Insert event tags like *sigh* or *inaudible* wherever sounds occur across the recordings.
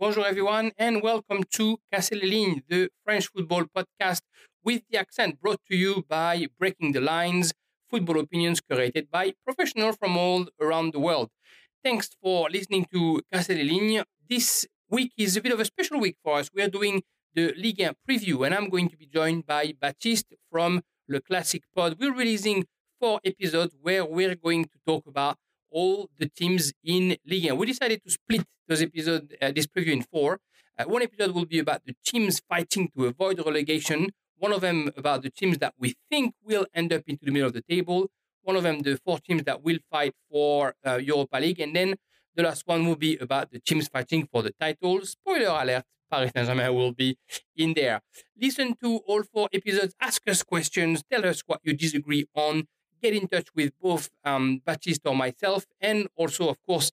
Bonjour everyone, and welcome to Casser les Lignes, the French football podcast with the accent brought to you by Breaking the Lines, football opinions curated by professionals from all around the world. Thanks for listening to Casser les Lignes. This week is a bit of a special week for us. We are doing the Ligue 1 preview, and I'm going to be joined by Baptiste from Le Classic Pod. We're releasing four episodes where we're going to talk about all the teams in Ligue 1. We decided to split those episodes, uh, this preview in four. Uh, one episode will be about the teams fighting to avoid relegation. One of them about the teams that we think will end up into the middle of the table. One of them, the four teams that will fight for uh, Europa League. And then the last one will be about the teams fighting for the title. Spoiler alert, Paris Saint-Germain will be in there. Listen to all four episodes, ask us questions, tell us what you disagree on, get in touch with both um, Baptiste or myself, and also, of course,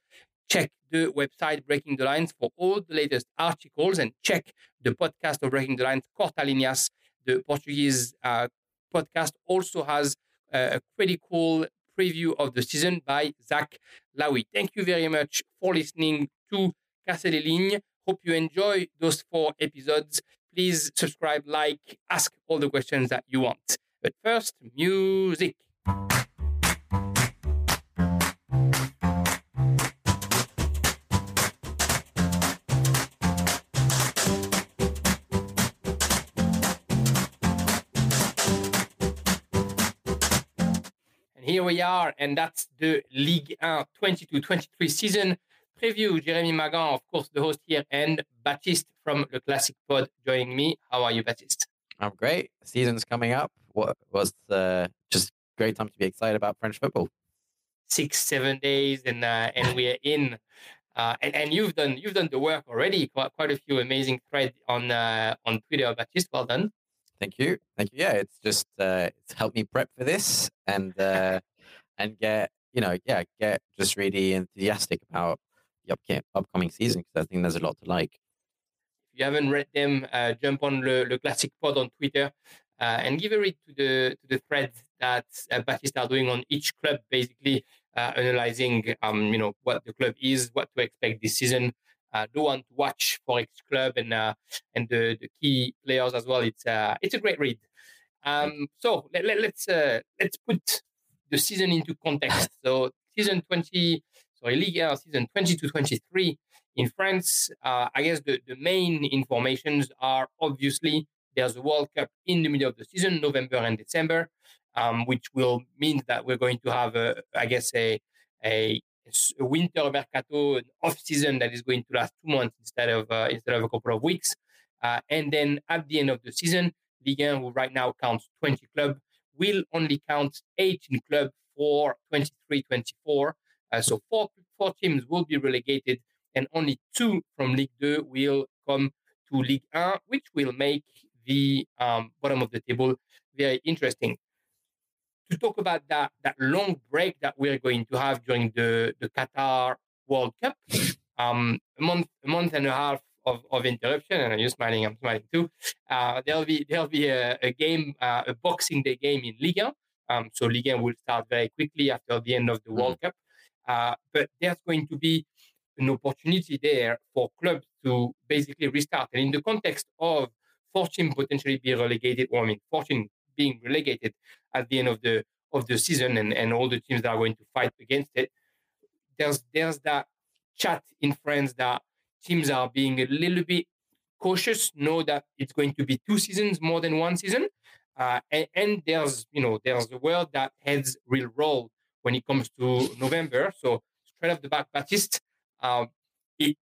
check the website Breaking the Lines for all the latest articles and check the podcast of Breaking the Lines, Corta Linhas. The Portuguese uh, podcast also has uh, a pretty cool preview of the season by Zach Lowy. Thank you very much for listening to Casser les Lignes. Hope you enjoy those four episodes. Please subscribe, like, ask all the questions that you want. But first, music. And here we are, and that's the Ligue 1 22-23 season preview. Jeremy Magan, of course, the host here, and Baptiste from the Classic Pod joining me. How are you, Baptiste? I'm great. Season's coming up. What was uh, just great time to be excited about French football. Six, seven days, and uh, and we're in. Uh, and, and you've done you've done the work already. Quite, quite a few amazing threads on uh, on Twitter, Baptiste. Well done. Thank you, thank you. Yeah, it's just uh, it's helped me prep for this and uh, *laughs* and get you know yeah get just really enthusiastic about the upcoming upcoming season because I think there's a lot to like. If you haven't read them, uh, jump on the, the Classic Pod on Twitter uh, and give a read to the to the threads that uh, Baptiste are doing on each club, basically uh, analyzing um, you know what the club is, what to expect this season, uh, the one to watch for each club, and uh, and the, the key players as well. It's uh, it's a great read. Um, so let, let, let's uh, let's put the season into context. So season twenty, sorry, Ligue 1 season twenty to twenty three in France. I guess the, the main informations are obviously there's a World Cup in the middle of the season, November and December, um, which will mean that we're going to have, a, I guess, a, a, a winter mercato, an off season that is going to last two months instead of uh, instead of a couple of weeks. Uh, and then at the end of the season, Ligue 1, who right now counts 20 clubs, will only count 18 clubs for 23-24. Uh, so four, four teams will be relegated, and only two from Ligue 2 will come to Ligue 1, which will make the um, bottom of the table very interesting. To talk about that that long break that we're going to have during the, the Qatar World Cup, um, a month a month and a half of, of interruption, and you're smiling, I'm smiling too. Uh, there'll be there'll be a, a game, uh, a Boxing Day game in Liga. Um, so Liga will start very quickly after the end of the World Cup. Uh, but there's going to be an opportunity there for clubs to basically restart. And in the context of Fortune potentially be relegated, or I mean, Fortune being relegated at the end of the of the season, and, and all the teams that are going to fight against it. There's there's that chat in France that teams are being a little bit cautious, know that it's going to be two seasons more than one season, uh, and, and there's you know there's a world that heads will roll when it comes to November. So straight off the back, Baptiste, um, it,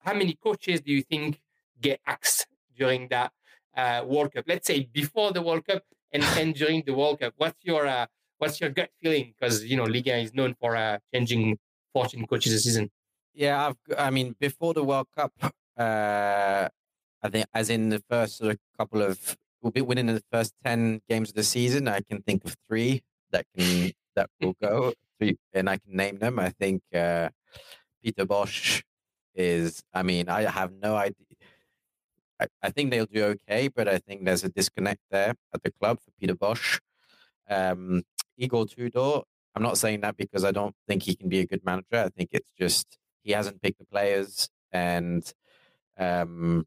how many coaches do you think get axed during that uh, World Cup? Let's say before the World Cup and, *laughs* and during the World Cup. What's your uh, what's your gut feeling? Because you know Liga is known for uh, changing 14 coaches a season. Yeah, I've, I mean, before the World Cup, uh, I think, as in the first sort of couple of, we'll be winning in the first 10 games of the season. I can think of three that can, that will go, three, and I can name them. I think uh, Peter Bosz is, I mean, I have no idea. I, I think they'll do okay, but I think there's a disconnect there at the club for Peter Bosz. Um, Igor Tudor, I'm not saying that because I don't think he can be a good manager. I think it's just he hasn't picked the players, and Um,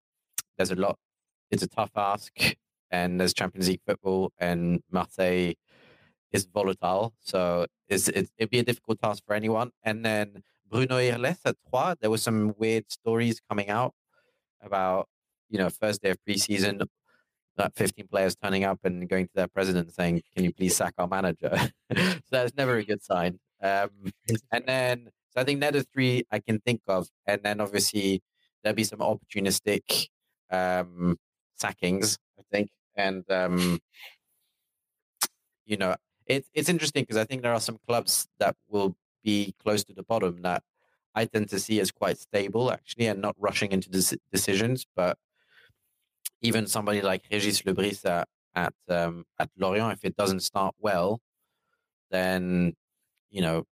there's a lot. It's a tough ask, and there's Champions League football, and Marseille is volatile, so it's, it's, it'd be a difficult task for anyone. And then Bruno Irles at Troyes, there were some weird stories coming out about you know first day of preseason, that 15 players turning up and going to their president saying, "Can you please sack our manager?" *laughs* so that's never a good sign. Um, and then so I think they're three I can think of, and then obviously there'll be some opportunistic um, sackings, I think, and um, you know it's it's interesting because I think there are some clubs that will be close to the bottom that I tend to see as quite stable actually and not rushing into des- decisions. But even somebody like Regis Le Bris at at, um, at Lorient, if it doesn't start well, then you know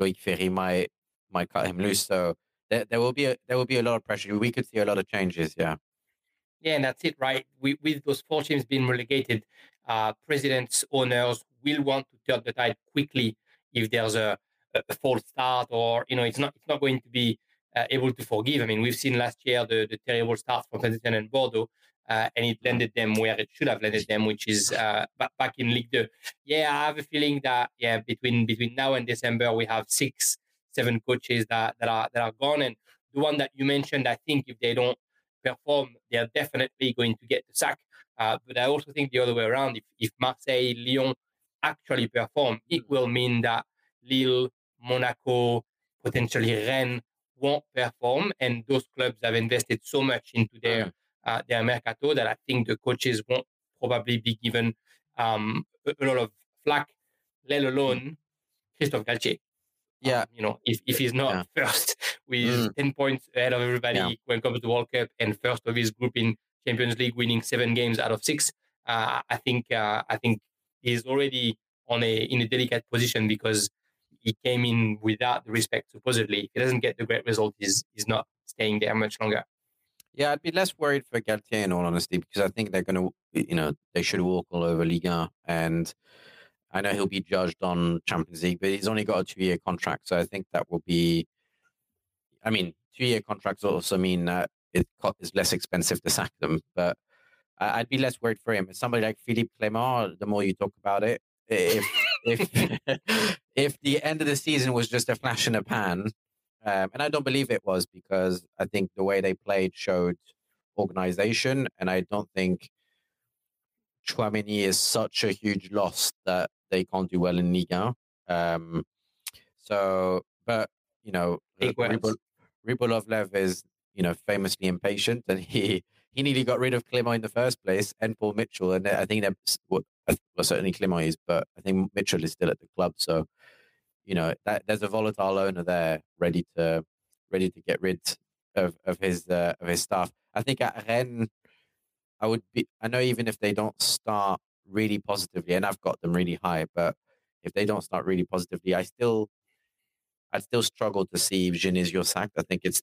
Loic Ferry might might cut him loose. So there, there will be a there will be a lot of pressure. We could see a lot of changes. Yeah. Yeah, and that's it, right? We, with those four teams being relegated, uh, presidents, owners will want to turn the tide quickly if there's a, a false start or you know it's not it's not going to be uh, able to forgive. I mean, we've seen last year the, the terrible start from saint and Bordeaux, uh, and it landed them where it should have landed them, which is uh, back, back in League Two. Yeah, I have a feeling that yeah, between between now and December, we have six, seven coaches that, that are that are gone, and the one that you mentioned, I think if they don't perform, they're definitely going to get the sack. Uh, but I also think the other way around, if, if Marseille, Lyon actually perform, it will mean that Lille, Monaco, potentially Rennes won't perform, and those clubs have invested so much into their uh, their mercato that I think the coaches won't probably be given um, a, lot of flack, let alone Christophe Galtier. Yeah, um, you know, if, if he's not yeah. *laughs* first with mm. ten points ahead of everybody yeah. when it comes to the World Cup and first of his group in Champions League, winning seven games out of six, uh, I think uh, I think he's already on a in a delicate position because he came in without the respect supposedly. If he doesn't get the great result, he's he's not staying there much longer. Yeah, I'd be less worried for Galtier in all honesty because I think they're going to, you know, they should walk all over Liga, and I know he'll be judged on Champions League, but he's only got a two-year contract, so I think that will be. I mean, two-year contracts also mean that it is less expensive to sack them, but I'd be less worried for him. If Somebody like Philippe Clement, the more you talk about it, if if *laughs* *laughs* if the end of the season was just a flash in a pan, um, and I don't believe it was because I think the way they played showed organization, and I don't think Tchouameni is such a huge loss that they can't do well in Liga. Um, so, but you know, Rybolovlev is you know famously impatient, and he he nearly got rid of Clement in the first place and Paul Mitchell, and I think that well, certainly Clement is, but I think Mitchell is still at the club, so you know that there's a volatile owner there ready to ready to get rid of of his uh, of his staff. I think at Rennes, I would be. I know even if they don't start really positively, and I've got them really high, but if they don't start really positively, I still I'd still struggle to see Genesio sacked. I think it's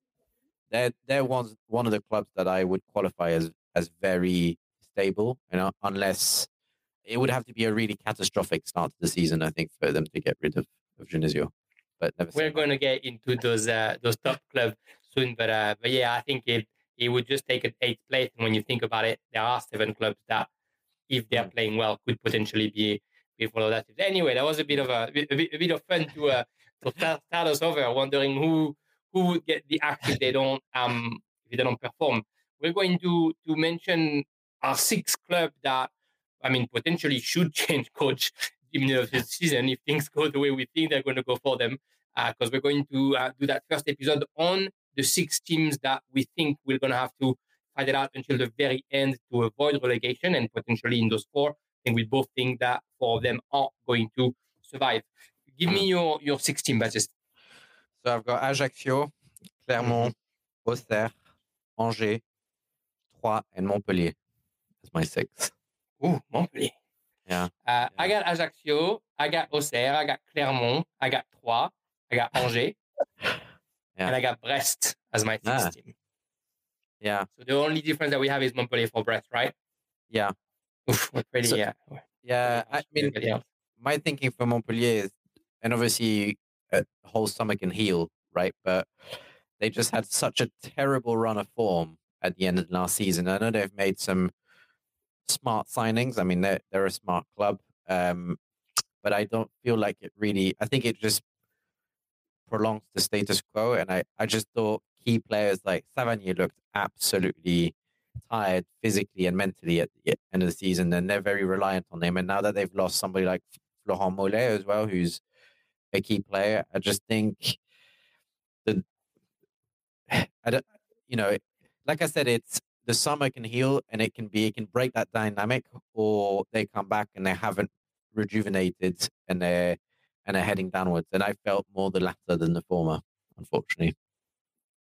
they're they're one one of the clubs that I would qualify as as very stable, you know, unless it would have to be a really catastrophic start to the season, I think, for them to get rid of of Genesio. But we're going to get into those uh, those top clubs soon. But uh, but yeah, I think it it would just take an eighth place. And when you think about it, there are seven clubs that, if they're mm. playing well, could potentially be be followed that. Anyway, that was a bit of a, a, bit, a bit of fun to uh, to start, start us over, wondering who who would get the axe if they *laughs* don't um if they don't perform. We're going to to mention our six club that I mean potentially should *laughs* change coach in the of the season if things go the way we think they're going to go for them. Because uh, we're going to uh, do that first episode on the six teams that we think we're going to have to fight it out until the very end to avoid relegation, and potentially in those four, I think we both think that four of them are going to survive. Give me your your six team basis. So I've got Ajaccio, Clermont, mm-hmm. Auxerre, Angers, Troyes, and Montpellier. That's my six. Ooh, Montpellier. Yeah. Uh, yeah. I got Ajaccio, I got Auxerre, I got Clermont, I got Troyes, I got Angers, *laughs* yeah. and I got Brest as my sixth ah. team. Yeah. So the only difference that we have is Montpellier for Brest, right? Yeah. Oof, pretty, so, yeah. Yeah. I mean, my thinking for Montpellier is, and obviously a whole summer can heal, right? But they just had such a terrible run of form at the end of last season. I know they've made some smart signings. I mean, they're they're a smart club, um, but I don't feel like it really. I think it just prolongs the status quo, and I I just thought key players like Savanier looked absolutely tired physically and mentally at the end of the season, and they're very reliant on him. And now that they've lost somebody like Florent Mollet as well, who's a key player, I just think the *sighs* I don't, you know, like I said, it's the summer can heal and it can be it can break that dynamic, or they come back and they haven't rejuvenated and they're and they're heading downwards. And I felt more the latter than the former, unfortunately.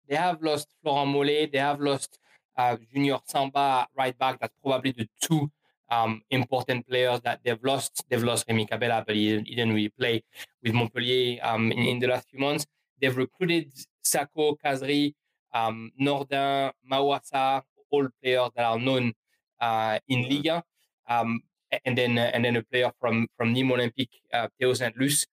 They have lost Florent Mollet. They have lost uh, Junior Sambia right back. That's probably the two um, important players that they've lost. They've lost Remy Cabella, but he, he didn't really play with Montpellier um, in, in, the last few months. They've recruited Sacko, Khazri, um, Nordin, Maouassa, all players that are known uh, in mm-hmm. Liga. Um, and then uh, and then a player from from Nîmes Olympique, uh, Theo Sainte-Luce.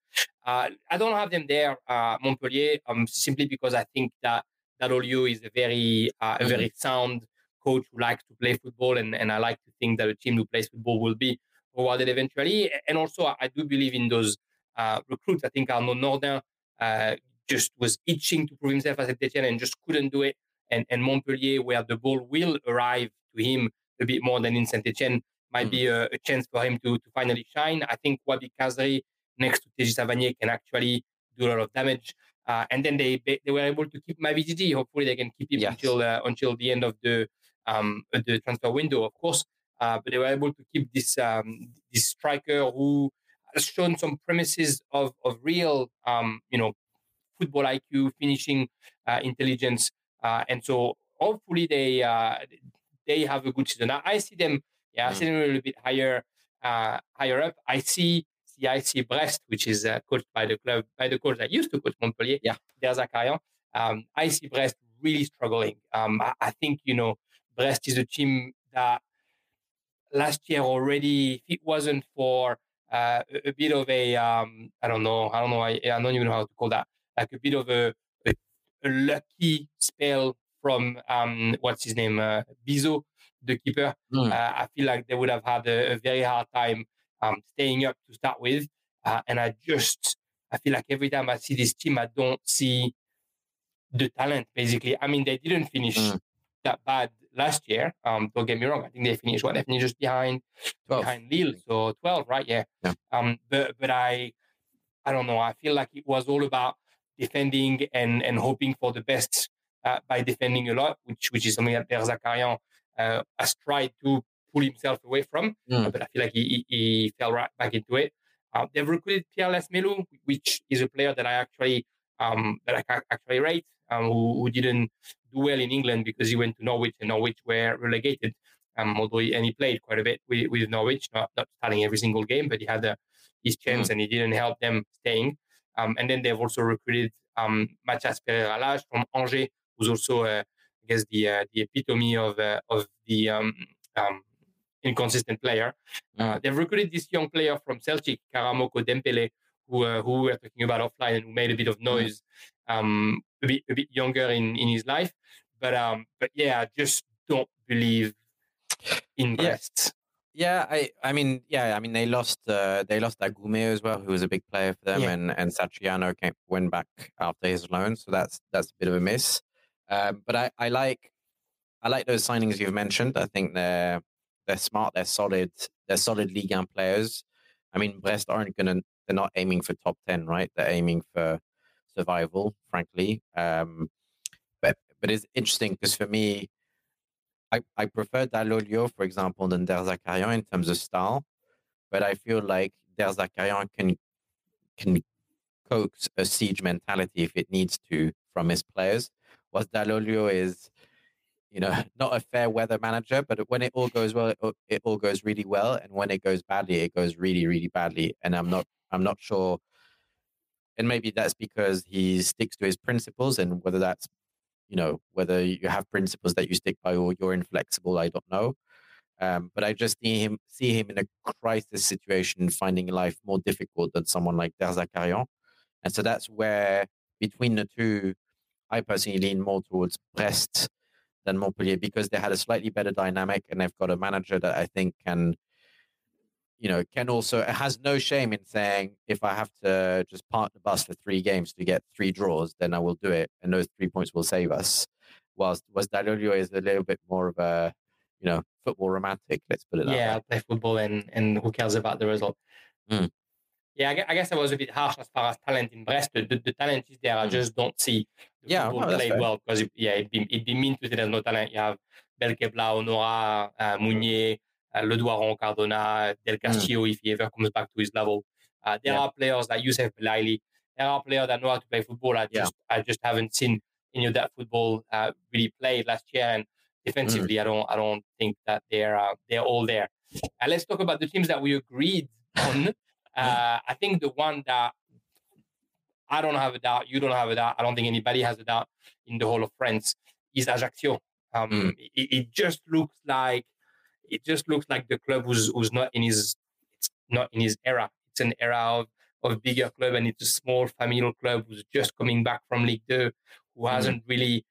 Uh, I don't have them there, uh, Montpellier, um, simply because I think that Dall'Oglio is a very uh, a very mm-hmm. sound coach who likes to play football, and, and I like to think that a team who plays football will be rewarded eventually. And also, I do believe in those uh, recruits. I think Arnaud Nordin uh, just was itching to prove himself as a Etienne and just couldn't do it. And, and Montpellier, where the ball will arrive to him a bit more than in Saint Etienne, might mm. be a, a, chance for him to, to finally shine. I think Wahbi Khazri next to Teji Savanier can actually do a lot of damage. Uh, and then they they were able to keep Mavididi. Hopefully, they can keep him yes. until uh, until the end of the um, the transfer window, of course. Uh, but they were able to keep this um, this striker who has shown some premises of of real um, you know football IQ, finishing uh, intelligence, uh, and so hopefully they uh, they have a good season. I see them, yeah, I see them a little bit higher higher up. I see the IC Brest, which is uh, coached by the club, by the coach that used to coach Montpellier, yeah, Der Zakarian. Um, I see Brest really struggling. Um, I, I, think, you know, Brest is a team that last year already, if it wasn't for uh, a, a, bit of a, um, I don't know, I don't know, I, I don't even know how to call that, like a bit of a, a, lucky spell from, um, what's his name, uh, Bizot, the keeper. Mm. Uh, I feel like they would have had a, a very hard time um, staying up to start with. Uh, and I just, I feel like every time I see this team, I don't see the talent, basically. I mean, they didn't finish mm. that bad last year. Um, don't get me wrong. I think they finished what? They finished just behind 12. behind Lille. So 12, right? Yeah. yeah. Um, but, but I, I don't know. I feel like it was all about defending and, and hoping for the best uh, by defending a lot, which, which is something that Der Zakarian uh, has tried to pull himself away from. Mm. but I feel like he, he, he, fell right back into it. Uh, they've recruited Pierre Lees-Melou, which is a player that I actually um, that I actually rate, um, who, who, didn't do well in England because he went to Norwich and Norwich were relegated. Um, although he, and he played quite a bit with, with Norwich, not, not starting every single game, but he had a, his chance mm. and he didn't help them staying. Um, and then they've also recruited um, Mathias Pereira Lage from Angers, who's also, uh, I guess, the uh, the epitome of uh, of the um, um, inconsistent player. Uh, they've recruited this young player from Celtic, Karamoko Dembele, who uh, who we are talking about offline and who made a bit of noise, um, a bit a bit younger in, in his life. But um, but yeah, I just don't believe in Brest. Yeah. I I mean yeah, I mean they lost uh, they lost Agoumé as well, who was a big player for them, yeah. and and Satriano came went back after his loan, so that's that's a bit of a miss. Um, but I, I like I like those signings you've mentioned. I think they're they're smart, they're solid, they're solid league 1 players. I mean, Brest aren't going to, they're not aiming for top 10, right? They're aiming for survival, frankly. Um, but, but it's interesting because for me, I, I prefer Dall'Oglio, for example, than Der Zakarian in terms of style. But I feel like Der Zakarian can, can coax a siege mentality if it needs to from his players. What Dall'Oglio is you know, *laughs* not a fair weather manager, but when it all goes well, it, it all goes really well, and when it goes badly, it goes really, really badly. And I'm not, I'm not sure, and maybe that's because he sticks to his principles, and whether that's, you know, whether you have principles that you stick by or you're inflexible, I don't know. Um, but I just see him see him in a crisis situation, finding life more difficult than someone like Der Zakarian. And so that's where between the two, I personally lean more towards Brest than Montpellier because they had a slightly better dynamic and they've got a manager that I think can, you know, can also has no shame in saying if I have to just park the bus for three games to get three draws, then I will do it, and those three points will save us. Whilst was Dall'Oglio is a little bit more of a, you know, football romantic. Let's put it that yeah, way. Play football and and who cares about the result. Mm. Yeah, I guess, I guess I was a bit harsh as far as talent in Brest. The, the, the talent is there. I Mm. just don't see the Yeah, football no, played well because it, yeah, it'd be, it'd be mean to say there's no talent. You have Belkebla, Honorat, uh, Mounier, uh, Le Douaron, Cardona, Del Castillo if he ever comes back to his level. Uh, there Yeah. are players like Youssef Belaili. There are players that know how to play football. I Yeah. just I just haven't seen any of that football uh, really played last year. And defensively, I don't I don't think that they're uh, they're all there. Uh, let's talk about the teams that we agreed on. *laughs* Uh, I think the one that I don't have a doubt, you don't have a doubt, I don't think anybody has a doubt in the whole of France is Ajaccio. Um, Mm. it, it just looks like it just looks like the club who's who's not in his it's not in his era. It's an era of of bigger club and it's a small familial club who's just coming back from Ligue 2, who hasn't really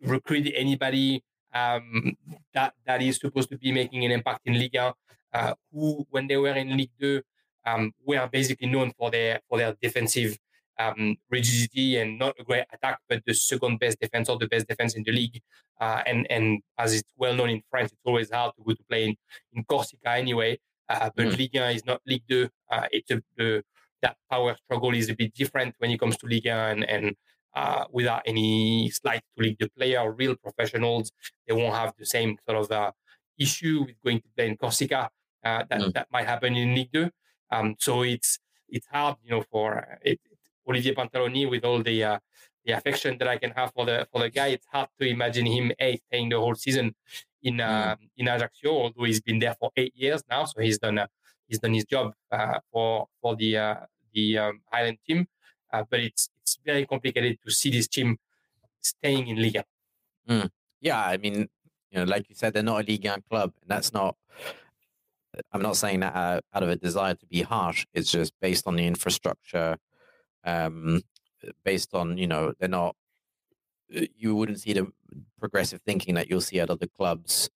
recruited anybody um, that that is supposed to be making an impact in Liga. uh, who when they were in Ligue 2 um, were basically known for their for their defensive um, rigidity and not a great attack, but the second best defense or the best defense in the league. Uh, and and as it's well known in France, it's always hard to go to play in, in Corsica anyway. Uh, but Mm. Ligue 1 is not Ligue 2. Uh, it's a, the, that power struggle is a bit different when it comes to Ligue 1 and, and uh, without any slight to Ligue 2 player, real professionals, they won't have the same sort of uh, issue with going to play in Corsica uh, that, Mm. that might happen in Ligue 2. Um, so it's it's hard, you know, for uh, it, Olivier Pantaloni with all the uh, the affection that I can have for the for the guy. It's hard to imagine him a staying the whole season in uh, in Ajaccio, although he's been there for eight years now, so he's done uh, he's done his job uh, for for the uh, the um, Highland team. Uh, but it's it's very complicated to see this team staying in Liga. Yeah, I mean, you know, like you said, they're not a Ligue 1 club, and that's not. I'm not saying that uh, out of a desire to be harsh. It's just based on the infrastructure, um, based on you know they're not. uh, You wouldn't see the progressive thinking that you'll see at other clubs.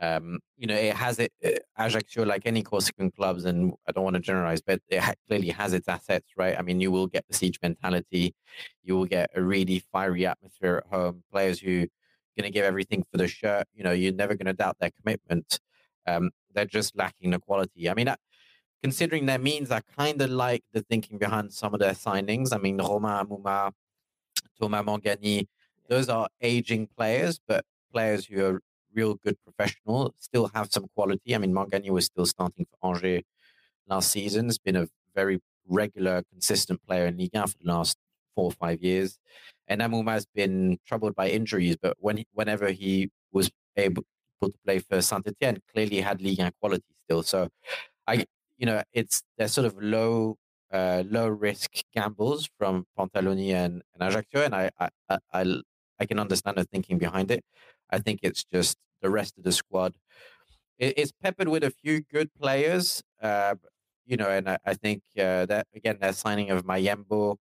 Um, you know, it has it. uh, Ajaccio, like any Corsican clubs, and I don't want to generalize, but it ha- clearly has its assets, right? I mean, you will get the siege mentality, you will get a really fiery atmosphere at home, players who going to give everything for the shirt. You know, you're never going to doubt their commitment. Um, they're just lacking the quality. I mean, I, considering their means, I kind of like the thinking behind some of their signings. I mean, Romain Hamouma, Thomas Mangani, those are aging players, but players who are real good professional, still have some quality. I mean, Mangani was still starting for Angers last season. Has been a very regular, consistent player in Ligue 1 for the last four or five years. And Hamouma has been troubled by injuries, but when he, whenever he was able to play for Saint Etienne, clearly he had Ligue 1 quality still. So, I, you know, it's they're sort of low, uh, low risk gambles from Pantaloni and, and Ajaccio, and I, I, I, I, can understand the thinking behind it. I think it's just the rest of the squad. It, it's peppered with a few good players, uh, you know, and I, I think uh, that again, their signing of Mayembo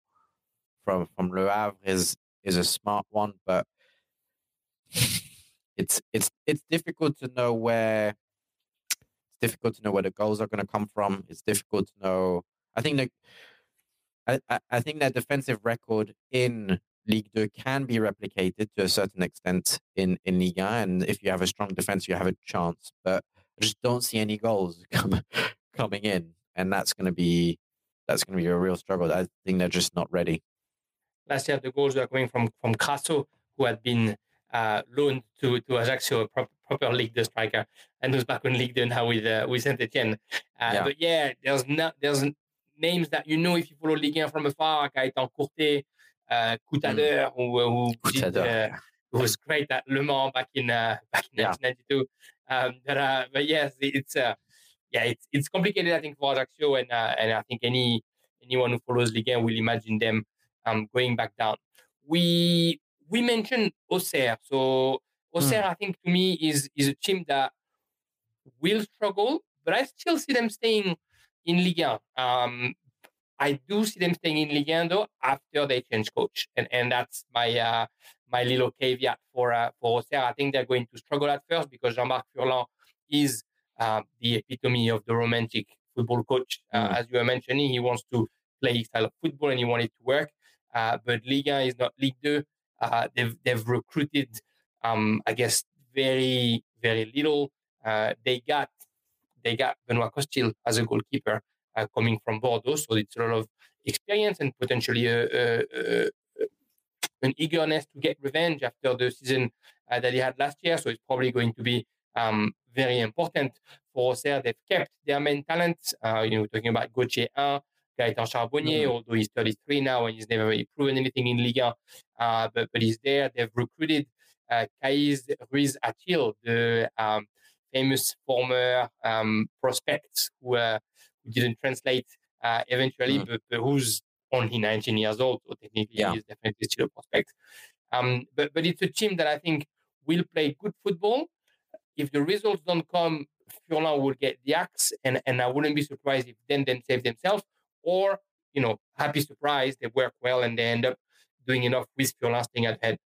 from from Le Havre is is a smart one, but *sighs* it's it's it's difficult to know where it's difficult to know where the goals are going to come from. It's difficult to know. I think that I, I, think that defensive record in Ligue 2 can be replicated to a certain extent in in Ligue 1, and if you have a strong defense, you have a chance. But I just don't see any goals *laughs* come, coming in, and that's going to be that's going to be a real struggle. I think they're just not ready. Last year, the goals were coming from from Krasso, who had been uh, loaned to to Ajaccio, proper, Ligue 2 striker, and who's back in Ligue 2 now with uh, with Saint Etienne. Uh, Yeah. But yeah, there's not there's names that you know if you follow Ligue 1 from afar, Gaëtan Courtet, uh, Coutadeur, who, who, did, uh, who was great at Le Mans back in uh, back in Yeah. 1992. Um, but uh, but yes, it's uh, yeah, it's it's complicated. I think for Ajaccio, and uh, and I think any anyone who follows Ligue 1 will imagine them um, going back down. We we mentioned Auxerre, so Auxerre, I think to me is is a team that will struggle, but I still see them staying in Ligue 1. Um, I do see them staying in Ligue 1 though after they change coach, and and that's my uh, my little caveat for uh, for Auxerre. I think they're going to struggle at first because Jean-Marc Furlan is uh, the epitome of the romantic football coach. Uh, mm. As you were mentioning, he wants to play style of football and he wants it to work. Uh, but Liga is not Ligue 2. Uh, they've they've recruited, um, I guess, very very little. Uh, they got they got Benoit Costil as a goalkeeper coming from Bordeaux, so it's a lot of experience and potentially a, a, a, an eagerness to get revenge after the season uh, that he had last year. So it's probably going to be um, very important for Auxerre. They've kept their main talents. Uh, you know, talking about Gauthier Hein, Gaëtan Charbonnier, mm-hmm. although he's 33 now and he's never really proven anything in Liga, uh, but, but he's there. They've recruited uh, Kays Ruiz Atil, the um, famous former um, prospect who, uh, who didn't translate uh, eventually, mm. but, but, who's only 19 years old, so technically yeah. he's definitely still a prospect. Um, but but it's a team that I think will play good football. If the results don't come, Furlan will get the axe, and, and I wouldn't be surprised if then them save themselves. Or, you know, happy surprise, they work well and they end up doing enough with Furlan staying at head.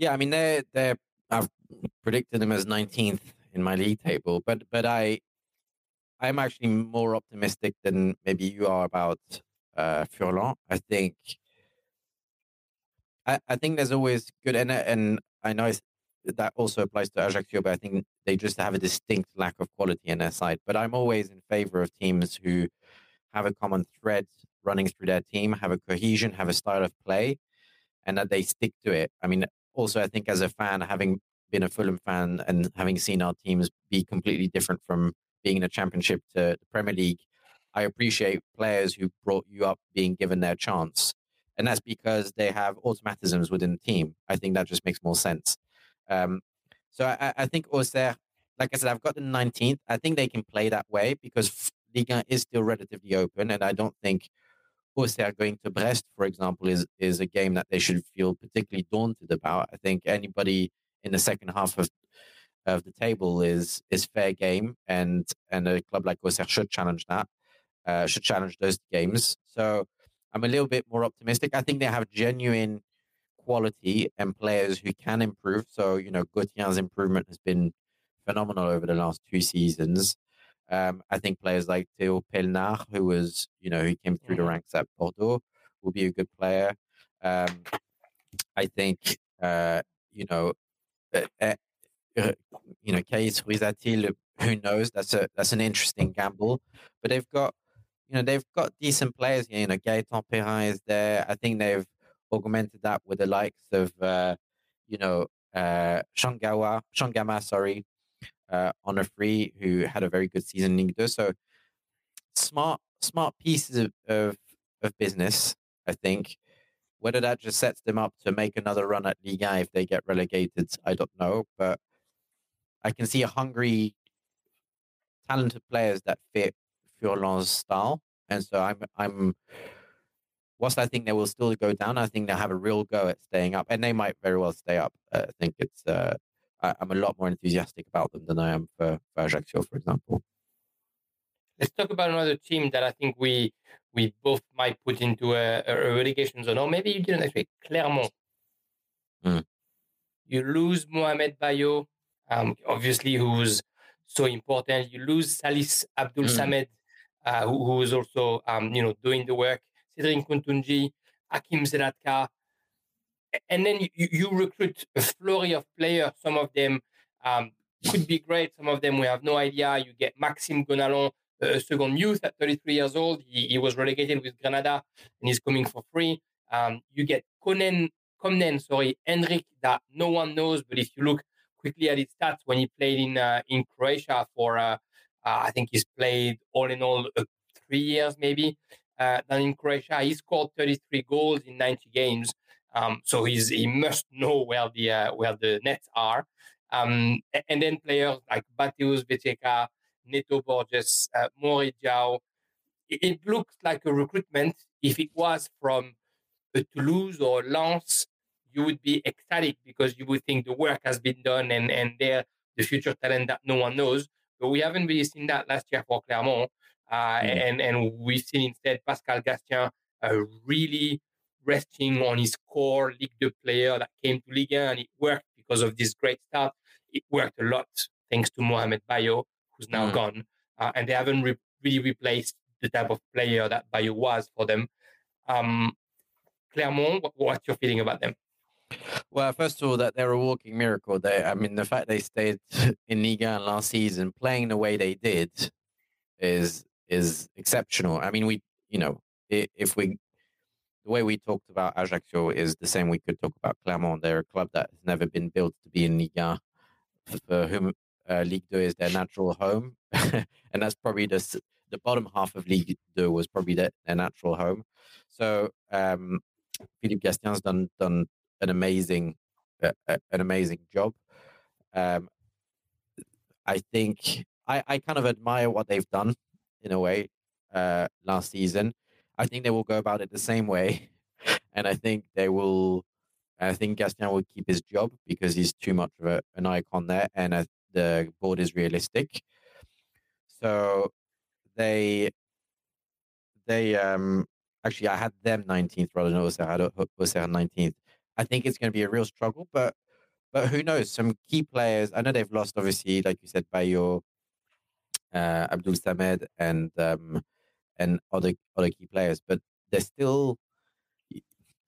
Yeah, I mean they're they're I've predicted them as 19th in my league table, but but I I'm actually more optimistic than maybe you are about uh, Furlan. I think I, I think there's always good and and I know that also applies to Ajaccio, but I think they just have a distinct lack of quality in their side. But I'm always in favor of teams who have a common thread running through their team, have a cohesion, have a style of play, and that they stick to it. I mean, also I think as a fan, having been a Fulham fan and having seen our teams be completely different from being in a championship to the Premier League, I appreciate players who brought you up being given their chance. And that's because they have automatisms within the team. I think that just makes more sense. Um, so I, I think Auxerre, like I said, I've got the 19th. I think they can play that way because Liga is still relatively open. And I don't think Auxerre going to Brest, for example, is, is a game that they should feel particularly daunted about. I think anybody in the second half of of the table is is fair game, and and a club like Auxerre should challenge that, uh, should challenge those games. So I'm a little bit more optimistic. I think they have genuine quality and players who can improve. So you know, Gauthier's improvement has been phenomenal over the last two seasons. Um, I think players like Theo Pellenard, who was you know who came through the ranks at Bordeaux, will be a good player. Um, I think uh, you know uh, uh, you know, Kays Ruiz-Atil, who knows? That's a that's an interesting gamble. But they've got, you know, they've got decent players. You know, Gaetan Perrin is there. I think they've augmented that with the likes of, uh, you know, uh, Shangawa, Shangama, sorry, uh, on a free, who had a very good season in Ligue 2. So smart, smart pieces of, of, of business, I think. Whether that just sets them up to make another run at Liga if they get relegated, I don't know. But I can see a hungry, talented players that fit Furlan's style, and so I'm I'm. Whilst I think they will still go down, I think they'll have a real go at staying up, and they might very well stay up. Uh, I think it's. Uh, I, am a lot more enthusiastic about them than I am for, for Ajaccio, for example. Let's talk about another team that I think we we both might put into a, a relegation zone, or maybe you didn't actually. Clermont. Mm. You lose Mohamed Bayo, um, obviously who's so important. You lose Salis Abdul mm. Samed, uh, who, who is also um, you know doing the work. Cedric Hountondji, Hakim Zelatka, and then you, you, recruit a flurry of players. Some of them um, could be great. Some of them we have no idea. You get Maxime Gonalons, a second youth at 33 years old. He, he was relegated with Granada and he's coming for free. Um, you get Konen, Komnen, sorry, Henrik that no one knows, but if you look quickly at his stats when he played in uh, in Croatia for uh, uh, I think he's played all in all uh, three years maybe. Uh, then in Croatia, he scored 33 goals in 90 games. Um, so he's he must know where the uh, where the nets are. Um, and then players like Mateusz Wieteska, Neto Borges, uh, Mori Diaw. It, it, looks like a recruitment if it was from Toulouse or Lens you would be ecstatic because you would think the work has been done and, and they're the future talent that no one knows. But we haven't really seen that last year for Clermont. Uh, mm. and, and we've seen instead Pascal Gastien uh, really, resting on his core Ligue 2 player that came to Ligue 1 and it worked because of this great start. It worked a lot thanks to Mohamed Bayo, who's now mm. gone. Uh, and they haven't re- really replaced the type of player that Bayo was for them. Um, Clermont, what, what's your feeling about them? Well, first of all, that they're a walking miracle. They, I mean, the fact they stayed *laughs* in Liga last season, playing the way they did, is is exceptional. I mean, we, you know, if we, the way we talked about Ajaccio is the same we could talk about Clermont. They're a club that has never been built to be in Liga, for whom uh, Ligue 2 is their natural home, *laughs* and that's probably the the bottom half of Ligue 2 was probably their, their natural home. So um, Philippe Gastien's done done an amazing uh, an amazing job. Um, I think I, I kind of admire what they've done in a way uh, last season. I think they will go about it the same way, *laughs* and I think they will. I think Gastien will keep his job because he's too much of a, an icon there, and the board is realistic. So they they um actually I had them 19th rather than Auxerre had 19th. I think it's going to be a real struggle, but but who knows? Some key players. I know they've lost, obviously, like you said, Bayo, uh, Abdul Samed, and um, and other other key players, but there's still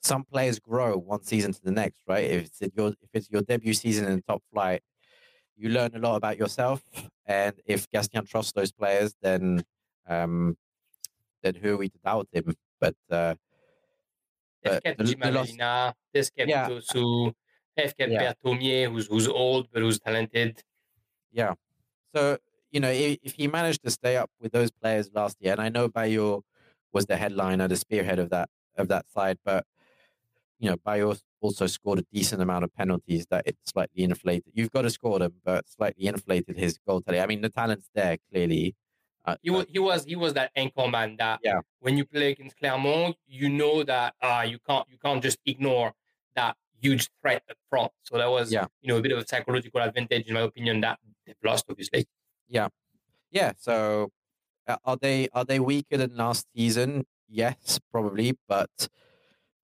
some players grow one season to the next, right? If it's your if it's your debut season in the top flight, you learn a lot about yourself, and if Gastien trusts those players, then um, then who are we to doubt him? But uh, they've kept Jim Allevinah, they've kept yeah. those they've kept yeah. Berthomier, who's who's old but who's talented. Yeah. So you know, if, if he managed to stay up with those players last year, and I know Bayo was the headliner, the spearhead of that of that side, but you know, Bayo also scored a decent amount of penalties that it slightly inflated. You've got to score them, but slightly inflated his goal tally. I mean, the talent's there clearly. Uh, he was he was he was that anchor man that yeah. when you play against Clermont, you know that uh, you can't you can't just ignore that huge threat up front. So that was yeah. you know a bit of a psychological advantage in my opinion that they've lost obviously. Yeah, yeah. So uh, are they are they weaker than last season? Yes, probably, but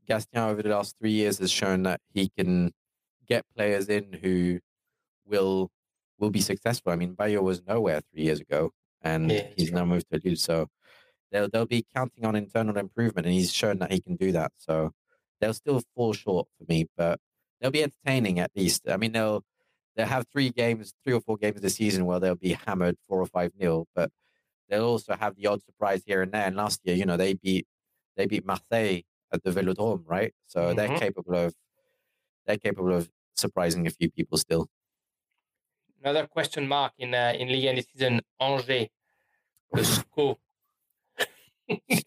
Gastien over the last three years has shown that he can get players in who will will be successful. I mean, Bayo was nowhere three years ago, and yeah, he's now moved to Lille. So they'll they'll be counting on internal improvement, and he's shown that he can do that. So they'll still fall short for me, but they'll be entertaining at least. I mean, they'll they'll have three games, three or four games this season where they'll be hammered four or five nil, but they'll also have the odd surprise here and there. And last year, you know, they beat they beat Marseille at the Velodrome, right? So mm-hmm. they're capable of they're capable of surprising a few people still. Another question mark in uh, in Ligue 1 this season, Angers, the SCO. *laughs*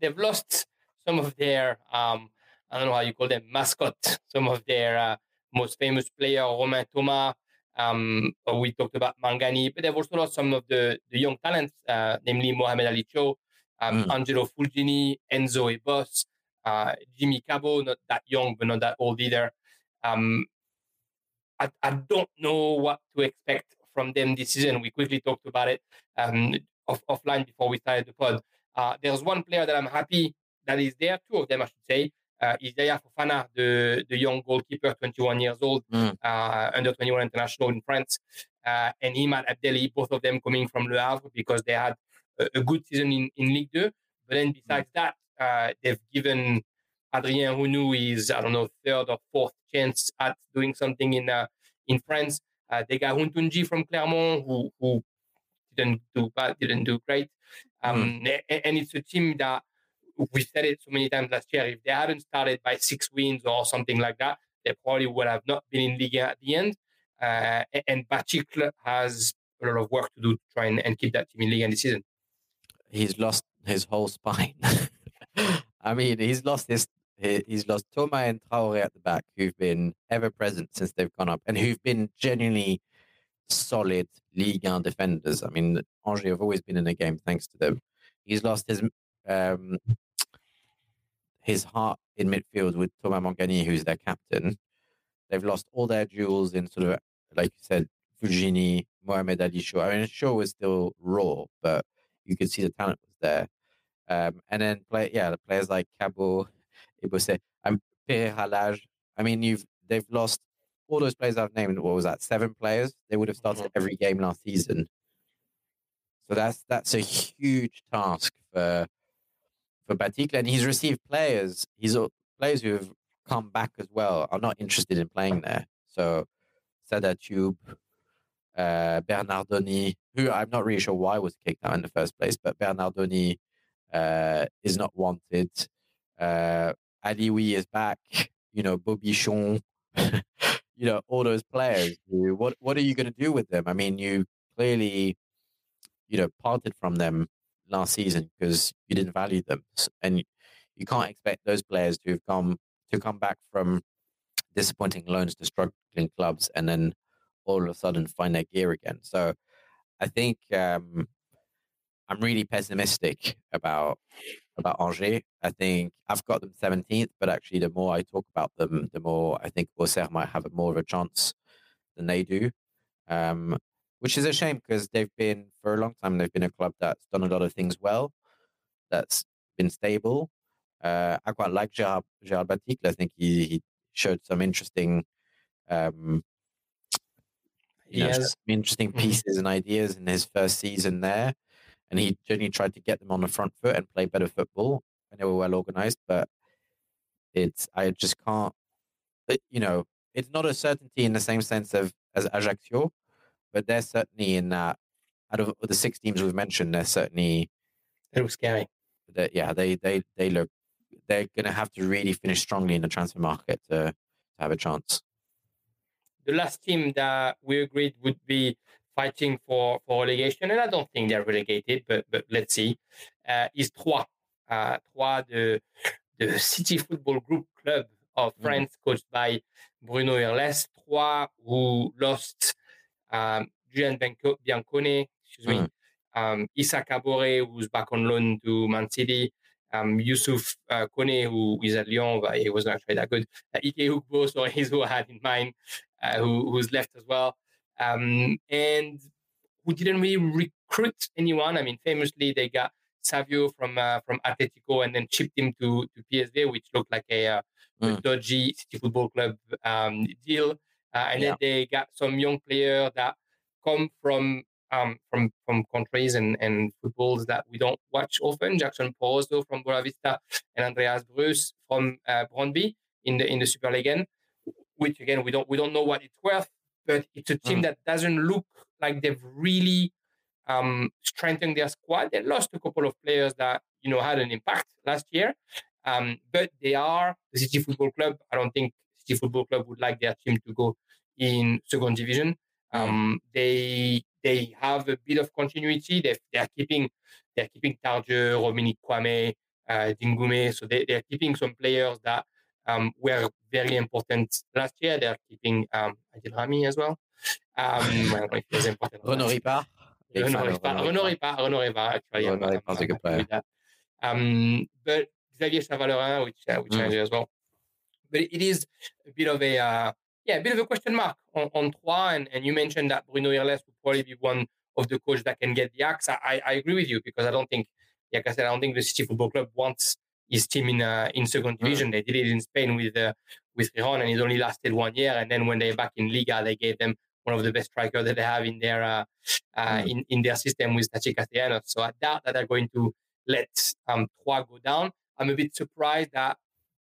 They've lost some of their um, I don't know how you call them mascot, some of their uh, most famous player, Romain Thomas. Um, we talked about Mangani, but they've also lost some of the, the young talents, uh, namely Mohamed Ali Cho, um, mm. Angelo Fulgini, Enzo Ebosse, uh, Jimmy Cabot, not that young, but not that old either. Um, I, I don't know what to expect from them this season. We quickly talked about it um, off, offline before we started the pod. Uh, there's one player that I'm happy that is there, two of them, I should say. Uh, Yahia Fofana, the, the young goalkeeper, 21 years old, mm. uh, under 21 international in France, uh, and Himad Abdelli, both of them coming from Le Havre because they had a, a good season in, in Ligue 2. But then besides mm. that, uh, they've given Adrien Hunou his, I don't know, third or fourth chance at doing something in uh, in France. Uh, they got Hountondji from Clermont, who, who didn't do bad, didn't do great. Um, mm. and, and it's a team that we said it so many times last year. If they hadn't started by six wins or something like that, they probably would have not been in Liga at the end. Uh, and Baticle has a lot of work to do to try and, and keep that team in Liga this season. He's lost his whole spine. *laughs* I mean, he's lost his he's lost Thomas and Traore at the back, who've been ever present since they've gone up, and who've been genuinely solid Ligue 1 defenders. I mean, Angers have always been in the game thanks to them. He's lost his um, his heart in midfield with Thomas Mangani, who's their captain. They've lost all their duels in sort of, like you said, Fulgini, Mohamed Ali Cho. I mean, Cho was still raw, but you could see the talent was there. Um, and then play, yeah, the players like Cabot, Ebosse, and Pereira Lage. I mean, you've they've lost all those players I've named. What was that? Seven players. They would have started Mhm. every game last season. So that's that's a huge task for for Baticle, and he's received players. He's players who have come back as well are not interested in playing there. So Sada Thioub, uh, Bernardoni, who I'm not really sure why was kicked out in the first place, but Bernardoni uh, is not wanted. Uh, Alioui is back. You know, Bobichon. *laughs* you know, all those players. who- What what are you going to do with them? I mean, you clearly, you know, parted from them last season because you didn't value them, and you- can't expect those players to have come to come back from disappointing loans to struggling clubs and then all of a sudden find their gear again. So I think um, I'm really pessimistic about about Angers. I think I've got them 17th, but actually, the more I talk about them, the more I think Auxerre might have a more of a chance than they do. Um, which is a shame because they've been for a long time. They've been a club that's done a lot of things well, that's been stable. Uh, I quite like Gerard, Gerard Baticle. I think he, he showed some interesting um, know, interesting Mhm. pieces and ideas in his first season there. And he generally tried to get them on the front foot and play better football. And they were well organized, but it's I just can't. it- you know, it's not a certainty in the same sense of as Ajaccio, but they're certainly in that. Out of the six teams we've mentioned, they're certainly It was scary. that yeah they they they look they're going to have to really finish strongly in the transfer market to, to have a chance. the last team that we agreed would be fighting for, for relegation, and I don't think they're relegated, but but let's see, uh, is Troyes. Uh, Troyes, the, the City Football Group club of Mhm. France, coached by Bruno Irles. Troyes, who lost um, Giulian Bianco- Biancone, excuse me, um, Issa Kabore, who's back on loan to Man City, um, Youssouf uh, Kone, who is at Lyon, but he wasn't actually that good. Uh, Ike Ugbo, so he's who I had in mind, uh, who, who's left as well. Um, and who didn't really recruit anyone. I mean, famously, they got Savio from uh, from Atletico and then shipped him to, to PSV, which looked like a, uh, a Mm. dodgy City Football Club um, deal. Uh, and Yeah. then they got some young player that come from um, from from countries and, and footballs that we don't watch often. Jackson Porozo from Boavista and Andreas Bruus from uh, Brøndby in the in the Super League, again, which again we don't we don't know what it's worth, but it's a team Mm. that doesn't look like they've really um, strengthened their squad. They lost a couple of players that you know had an impact last year, um, but they are the City Football Club. I don't think City Football Club would like their team to go in second division. Um, They they have a bit of continuity. They they are keeping they're keeping Tardieu, Rominigue Kouamé, uh, Dingomé. So they they're keeping some players that um, were very important last year. They're keeping um, Adil Rami as well. Um, *laughs* I don't know if he was important. Renaud Ripart. Renaud Ripart, Renaud Ripart. Ripart, Renaud Ripart, actually. Renaud I'm- Ripart's a good player. Um, but Xavier Chavalerin, which uh, which Mm. I as well. But it is a bit of a uh, yeah, a bit of a question mark on, on Troyes. And, and you mentioned that Bruno Irles would probably be one of the coaches that can get the axe. I, I agree with you because I don't think, like I said, I don't think the City Football Club wants his team in uh, in second division. They did it in Spain with uh, with Rijon, and it only lasted one year. And then when they're back in Liga, they gave them one of the best strikers that they have in their uh, uh, Mm. in, in their system with Taty Castellanos. So I doubt that they're going to let um, Troyes go down. I'm a bit surprised that,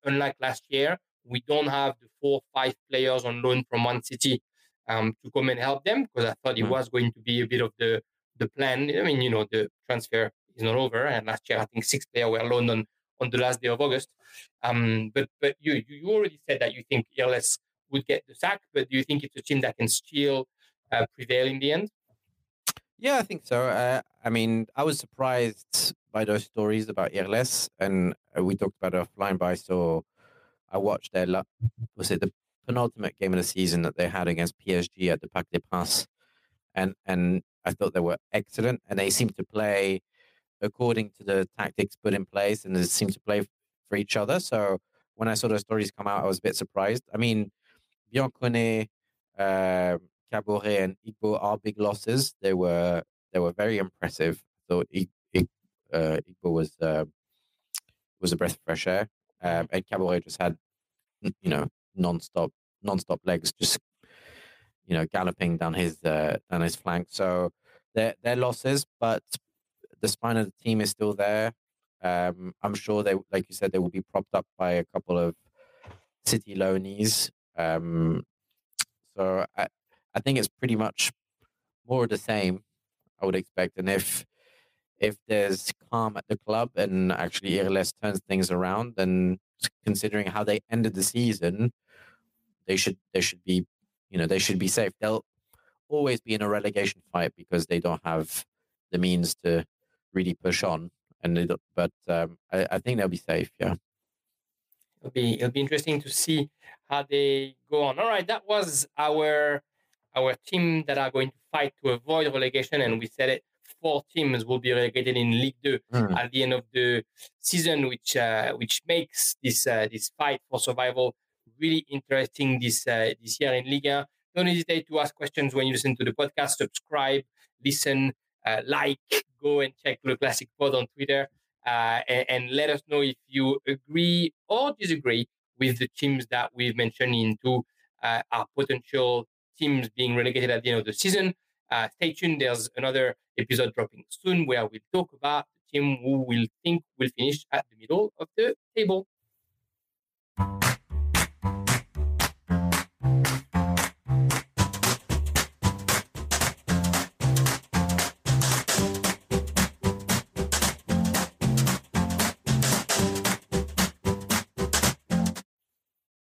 unlike last year, we don't have the four five players on loan from one city um, to come and help them because I thought it Mm. was going to be a bit of the the plan. I mean, you know, the transfer is not over, and last year I think six players were loaned on on the last day of August. Um, but but you you already said that you think Irles would get the sack, but do you think it's a team that can still uh, prevail in the end? Yeah, I think so. Uh, I mean, I was surprised by those stories about Irles, and uh, we talked about it offline. But I saw, I watched their was it the penultimate game of the season that they had against PSG at the Parc des Princes, and and I thought they were excellent, and they seemed to play according to the tactics put in place, and they seemed to play for each other. So when I saw those stories come out, I was a bit surprised. I mean, Biancone, uh, Kabore, and Ugbo are big losses. They were they were very impressive. Ig, Ig, uh, Ugbo was uh, was a breath of fresh air. Um, and Caballero just had you know non-stop non-stop legs just you know galloping down his uh, down his flank. So they're they're losses, but the spine of the team is still there. Um, I'm sure they, like you said, they will be propped up by a couple of City loanies. Um, so I, I think it's pretty much more of the same. I would expect, and if if there's calm at the club and actually Irles turns things around, then considering how they ended the season, they should they should be you know they should be safe. They'll always be in a relegation fight because they don't have the means to really push on. And they don't, but um, I, I think they'll be safe. Yeah, it'll be it'll be interesting to see how they go on. All right, that was our our team that are going to fight to avoid relegation, and we said it. Four teams will be relegated in Ligue 2 mm. at the end of the season, which uh, which makes this uh, this fight for survival really interesting this uh, this year in Liga. Don't hesitate to ask questions when you listen to the podcast. Subscribe, listen, uh, like, go and check the Classic Pod on Twitter, uh, and, and, let us know if you agree or disagree with the teams that we've mentioned into uh, our potential teams being relegated at the end of the season. Uh, stay tuned. There's another episode dropping soon where we'll talk about the team who will think will finish at the middle of the table.